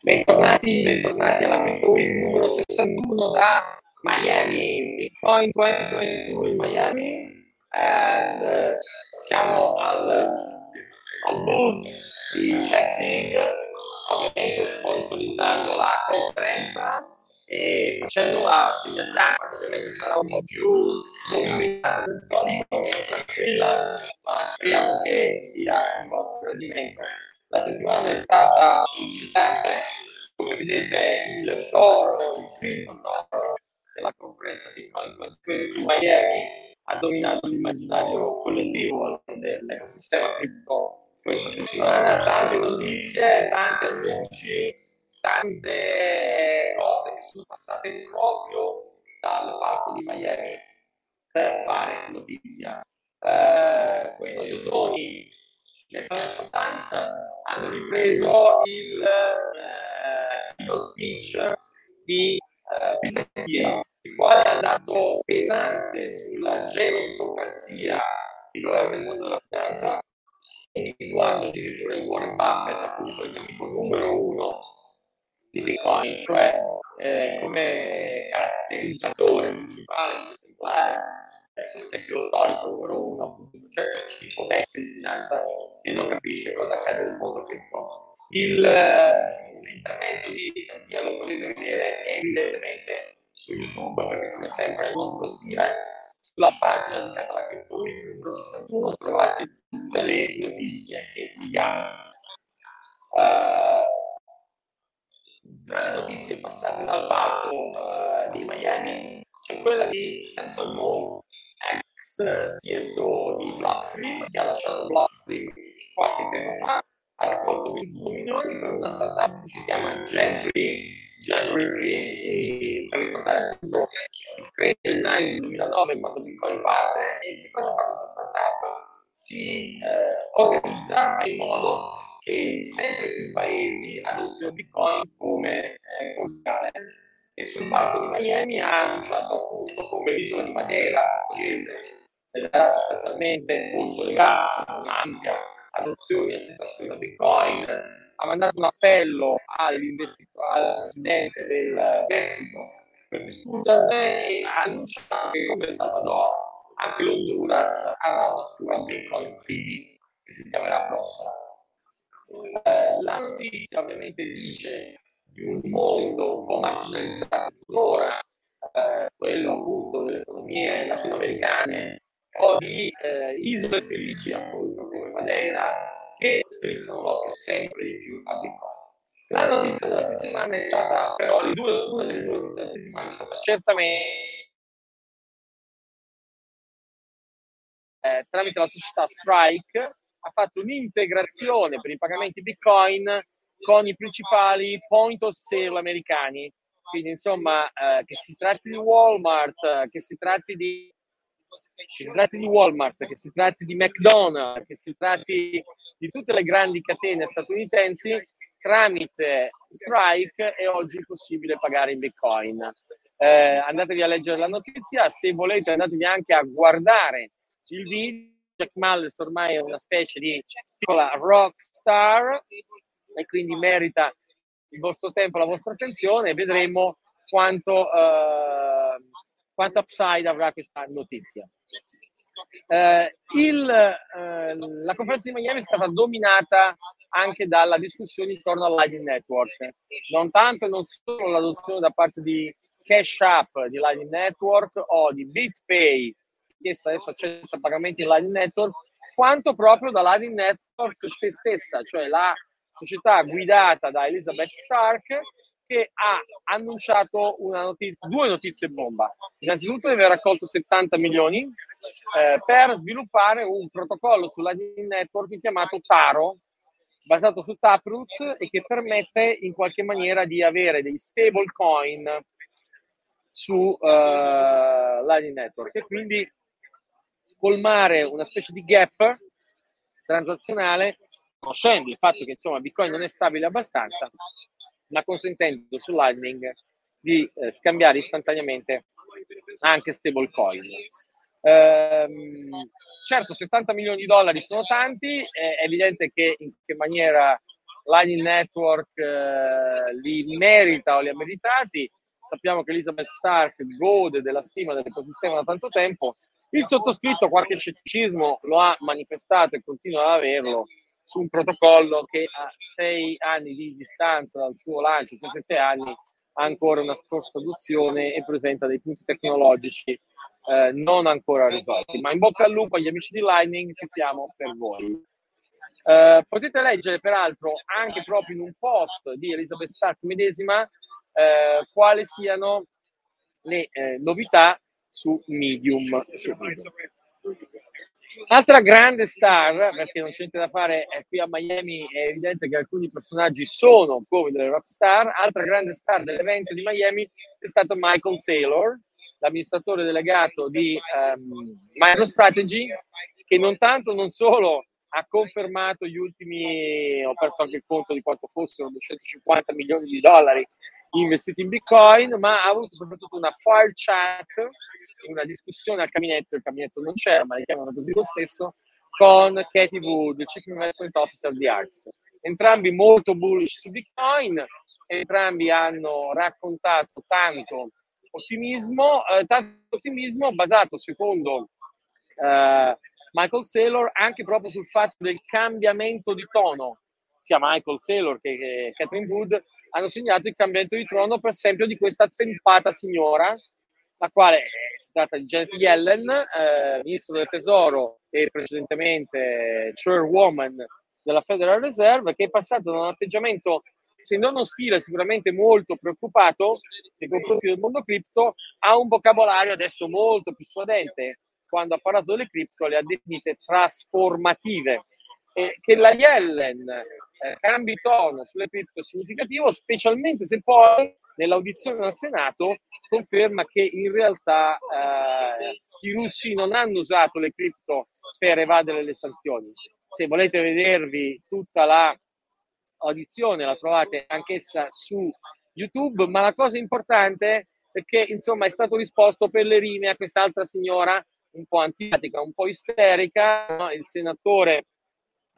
Bentornati, bentornati alla Bitcoin numero 61 da Miami, Bitcoin 2022 in Miami. And, siamo al, al booth di Jacksing, ovviamente sponsorizzando la conferenza e facendo la figlia stampa, ovviamente sarà un po' più movimentato, tranquilla, ma speriamo che sia il vostro gradimento. La settimana è stata incitante, come vedete il toro, il primo toro della conferenza di Miami ha dominato l'immaginario collettivo dell'ecosistema cripto questa settimana, tante notizie, tante annunci, tante cose che sono passate proprio dal parco di Miami per fare notizia. Eh, quei noiosoni le Times hanno ripreso il, eh, lo speech di eh, Peter il quale è andato pesante sulla gerontocrazia di governo del mondo della finanza, individuando il Warren Buffett, appunto il nemico numero uno di Bitcoin, cioè eh, come caratterizzatore principale, esemplare esempio storico numero cioè di finanza che non capisce cosa accade nel mondo cripto. Il, eh, l'intervento di lo potete vedere evidentemente su YouTube, perché come sempre il nostro stile, sulla pagina di Catala Criptoni numero 61 trovate tutte le notizie che diamo. Uh, tra le notizie passate dal parco uh, di Miami c'è quella di Samson Moore ex CSO di Blockstream, che ha lasciato Blockstream qualche tempo fa, ha raccolto 22 milioni per una startup che si chiama Gentry, Gentry per ricordare il 3 gennaio 2009 quando Bitcoin parte e che cosa fa questa startup? Si eh, organizza in modo che sempre più paesi adottino Bitcoin come eh, come e sul parco di Miami ha annunciato appunto come l'isola di Madeira, era sostanzialmente consolidato un'ampia adozione e accettazione del Bitcoin, ha mandato un appello al presidente del Messico per discutere e ha annunciato che come Salvador anche l'Honduras avrà una sua Bitcoin City che si chiamerà Prospera. Eh, la notizia ovviamente dice di un mondo un po' marginalizzato finora, eh, quello appunto delle economie latinoamericane o di eh, isole felici appunto come Madeira che strizzano l'occhio sempre di più a Bitcoin. La notizia della settimana è stata però di due, una delle due notizie della settimana stata certamente eh, tramite la società Strike ha fatto un'integrazione per i pagamenti Bitcoin con i principali point of sale americani. Quindi, insomma, eh, che si tratti di Walmart, che si tratti di, che si tratti di Walmart, che si tratti di McDonald's, che si tratti di tutte le grandi catene statunitensi, tramite Strike è oggi possibile pagare in Bitcoin. Eh, andatevi a leggere la notizia, se volete andatevi anche a guardare il video. Jack Mullis ormai è una specie di piccola rock star e quindi merita il vostro tempo, la vostra attenzione e vedremo quanto, eh, quanto upside avrà questa notizia. Eh, il, eh, la conferenza di Miami è stata dominata anche dalla discussione intorno al Lightning Network, non tanto e non solo l'adozione da parte di Cash App di Lightning Network o di BitPay, che adesso accetta pagamenti in Lightning Network, quanto proprio da Lightning Network se stessa, cioè la società guidata da Elizabeth Stark che ha annunciato notizia, due notizie bomba. Innanzitutto deve aver raccolto 70 milioni eh, per sviluppare un protocollo sulla network chiamato Taro, basato su Taproot e che permette in qualche maniera di avere dei stable coin su uh, Lightning Network e quindi colmare una specie di gap transazionale conoscendo il fatto che insomma Bitcoin non è stabile abbastanza, ma consentendo su Lightning di eh, scambiare istantaneamente anche stablecoin. Ehm, certo, 70 milioni di dollari sono tanti, è evidente che in che maniera Lightning Network eh, li merita o li ha meritati. Sappiamo che Elizabeth Stark gode della stima dell'ecosistema da tanto tempo. Il sottoscritto qualche scetticismo lo ha manifestato e continua ad averlo su un protocollo che a sei anni di distanza dal suo lancio, su sette anni, ha ancora una scorsa adozione e presenta dei punti tecnologici eh, non ancora risolti. Ma in bocca al lupo agli amici di Lightning, ci siamo per voi. Eh, potete leggere peraltro anche proprio in un post di Elizabeth Stark medesima eh, quali siano le eh, novità su Medium. Su Medium. Altra grande star, perché non c'è niente da fare, è qui a Miami è evidente che alcuni personaggi sono come delle rock star, altra grande star dell'evento di Miami è stato Michael Saylor, l'amministratore delegato di um, MicroStrategy, che non tanto, non solo ha confermato gli ultimi, ho perso anche il conto di quanto fossero 250 milioni di dollari investiti in Bitcoin, ma ha avuto soprattutto una fire chat, una discussione al caminetto, il caminetto non c'era, ma le chiamano così lo stesso, con Katie Wood, Chief Investment Officer di Arts. Entrambi molto bullish su Bitcoin, entrambi hanno raccontato tanto ottimismo, eh, tanto ottimismo basato secondo eh, Michael Saylor anche proprio sul fatto del cambiamento di tono, sia Michael Saylor che, che Catherine Wood hanno segnato il cambiamento di trono per esempio di questa attempata signora, la quale eh, si tratta di Janet Yellen, eh, ministro del tesoro e precedentemente chairwoman della Federal Reserve, che è passato da un atteggiamento se non ostile, sicuramente molto preoccupato nei confronti del mondo cripto, a un vocabolario adesso molto più suadente. Quando ha parlato delle cripto le ha definite trasformative. E che la Yellen eh, cambi tono sulle cripto significativo, specialmente se poi nell'audizione al Senato conferma che in realtà eh, i russi non hanno usato le cripto per evadere le sanzioni. Se volete vedervi tutta la la trovate anch'essa su YouTube, ma la cosa importante è che insomma è stato risposto per le rime a quest'altra signora un po' antipatica, un po' isterica, no? il senatore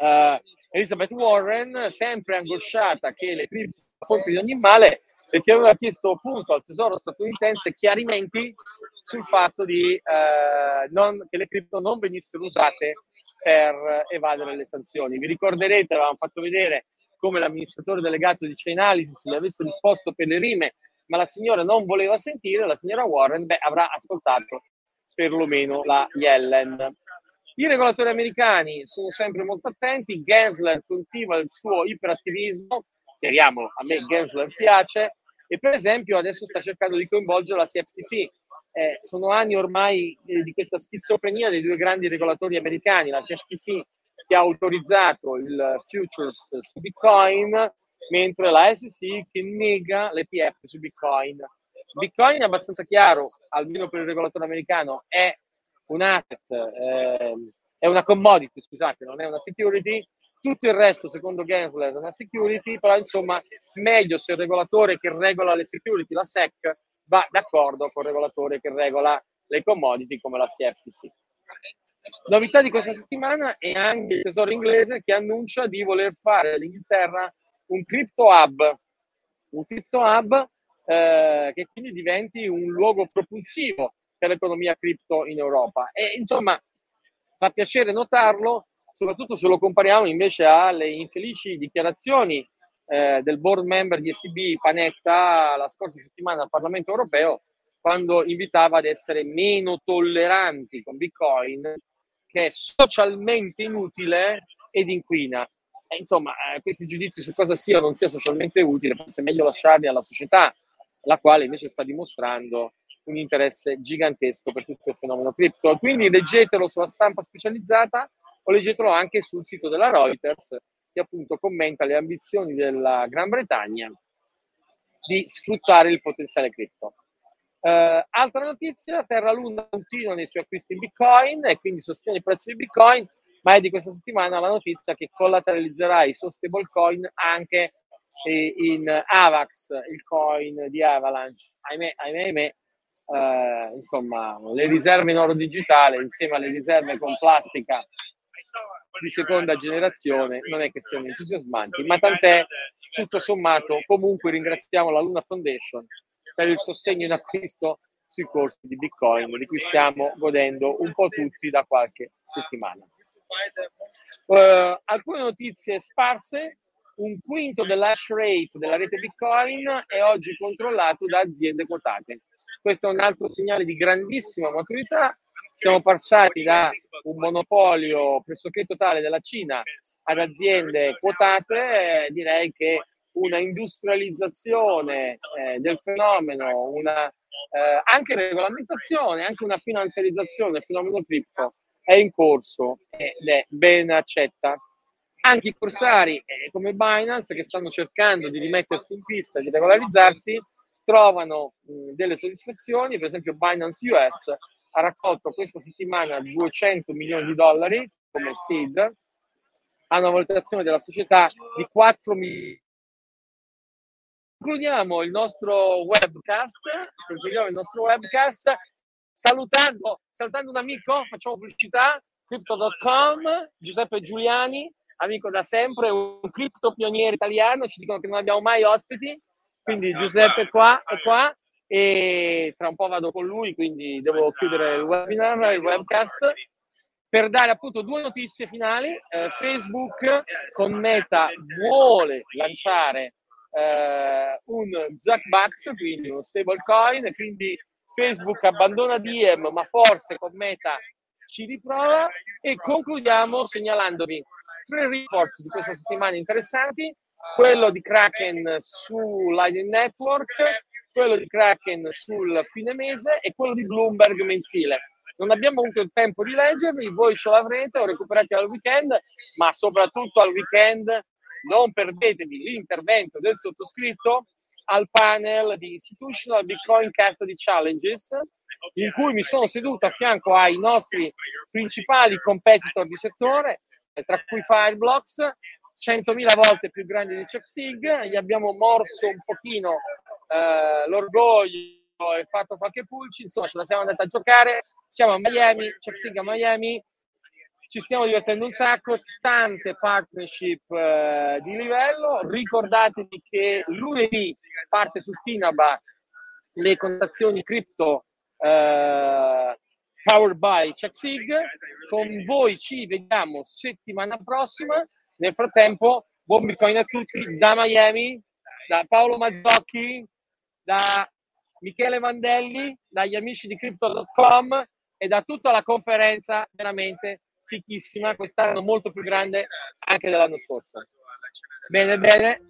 uh, Elizabeth Warren, sempre angosciata che le prime fonti di ogni male, perché aveva chiesto appunto al tesoro statunitense chiarimenti sul fatto di, uh, non, che le cripto non venissero usate per evadere le sanzioni. Vi ricorderete, avevamo fatto vedere come l'amministratore delegato di Chainalysis le avesse risposto per le rime, ma la signora non voleva sentire, la signora Warren beh, avrà ascoltato perlomeno la Yellen. I regolatori americani sono sempre molto attenti, Gensler continua il suo iperattivismo, speriamo, a me Gensler piace, e per esempio adesso sta cercando di coinvolgere la CFTC. Eh, sono anni ormai eh, di questa schizofrenia dei due grandi regolatori americani, la CFTC che ha autorizzato il futures su Bitcoin, mentre la SEC che nega l'ETF su Bitcoin. Bitcoin è abbastanza chiaro, almeno per il regolatore americano, è un asset, eh, è una commodity, scusate, non è una security. Tutto il resto, secondo Gensler, è una security, però insomma, meglio se il regolatore che regola le security, la SEC, va d'accordo con il regolatore che regola le commodity come la CFTC. Novità di questa settimana è anche il tesoro inglese che annuncia di voler fare all'Inghilterra un crypto hub, un crypto hub eh, che quindi diventi un luogo propulsivo per l'economia cripto in Europa. E insomma, fa piacere notarlo, soprattutto se lo compariamo invece alle infelici dichiarazioni eh, del board member di SB Panetta la scorsa settimana al Parlamento europeo, quando invitava ad essere meno tolleranti con Bitcoin che è socialmente inutile ed inquina. E insomma, eh, questi giudizi su cosa sia o non sia socialmente utile, forse è meglio lasciarli alla società, la quale invece sta dimostrando un interesse gigantesco per tutto il fenomeno cripto. Quindi leggetelo sulla stampa specializzata o leggetelo anche sul sito della Reuters, che appunto commenta le ambizioni della Gran Bretagna di sfruttare il potenziale cripto. Uh, altra notizia, Terra Luna continua nei suoi acquisti in Bitcoin e quindi sostiene il prezzo di Bitcoin, ma è di questa settimana la notizia che collateralizzerà i suoi stablecoin anche eh, in Avax, il coin di Avalanche. Ahimè, ahimè, ahimè uh, insomma, le riserve in oro digitale insieme alle riserve con plastica di seconda generazione non è che siano entusiasmanti, ma tant'è, tutto sommato, comunque ringraziamo la Luna Foundation per il sostegno in acquisto sui corsi di Bitcoin di cui stiamo godendo un po' tutti da qualche settimana. Uh, alcune notizie sparse, un quinto dell'hash rate della rete Bitcoin è oggi controllato da aziende quotate. Questo è un altro segnale di grandissima maturità. Siamo passati da un monopolio pressoché totale della Cina ad aziende quotate. Eh, direi che una industrializzazione eh, del fenomeno, una eh, anche regolamentazione, anche una finanziarizzazione del fenomeno cripto è in corso ed è ben accetta. Anche i corsari eh, come Binance che stanno cercando di rimettersi in pista, di regolarizzarsi, trovano mh, delle soddisfazioni. Per esempio Binance US ha raccolto questa settimana 200 milioni di dollari come seed, ha una valutazione della società di 4 milioni concludiamo il nostro webcast, concludiamo il nostro webcast salutando, salutando un amico, facciamo pubblicità, crypto.com, Giuseppe Giuliani, amico da sempre, un cripto pioniere italiano, ci dicono che non abbiamo mai ospiti, quindi Giuseppe qua è qua e tra un po' vado con lui, quindi devo chiudere il webinar, il webcast per dare appunto due notizie finali. Eh, Facebook con Meta vuole lanciare eh, un Zuckbucks, quindi uno stablecoin, quindi Facebook abbandona Diem, ma forse con Meta ci riprova e concludiamo segnalandovi tre report di questa settimana interessanti, quello di Kraken su Lightning Network, quello di Kraken sul fine mese e quello di Bloomberg mensile. Non abbiamo avuto il tempo di leggerli, voi ce l'avrete o recuperate al weekend, ma soprattutto al weekend non perdetevi l'intervento del sottoscritto al panel di Institutional Bitcoin Custody Challenges, in cui mi sono seduto a fianco ai nostri principali competitor di settore, tra cui Fireblocks, 100.000 volte più grandi di CheckSig, gli abbiamo morso un pochino eh, l'orgoglio e fatto qualche pulci, insomma ce la siamo andati a giocare, siamo a Miami, CheckSig a Miami, ci stiamo divertendo un sacco, tante partnership eh, di livello. Ricordatevi che lunedì parte su Stinaba le contazioni cripto eh, powered by CheckSig. Con voi ci vediamo settimana prossima. Nel frattempo, buon Bitcoin a tutti da Miami, da Paolo Mazzocchi, da Michele Mandelli, dagli amici di Crypto.com e da tutta la conferenza veramente fichissima, quest'anno molto più grande anche dell'anno scorso. Bene, bene.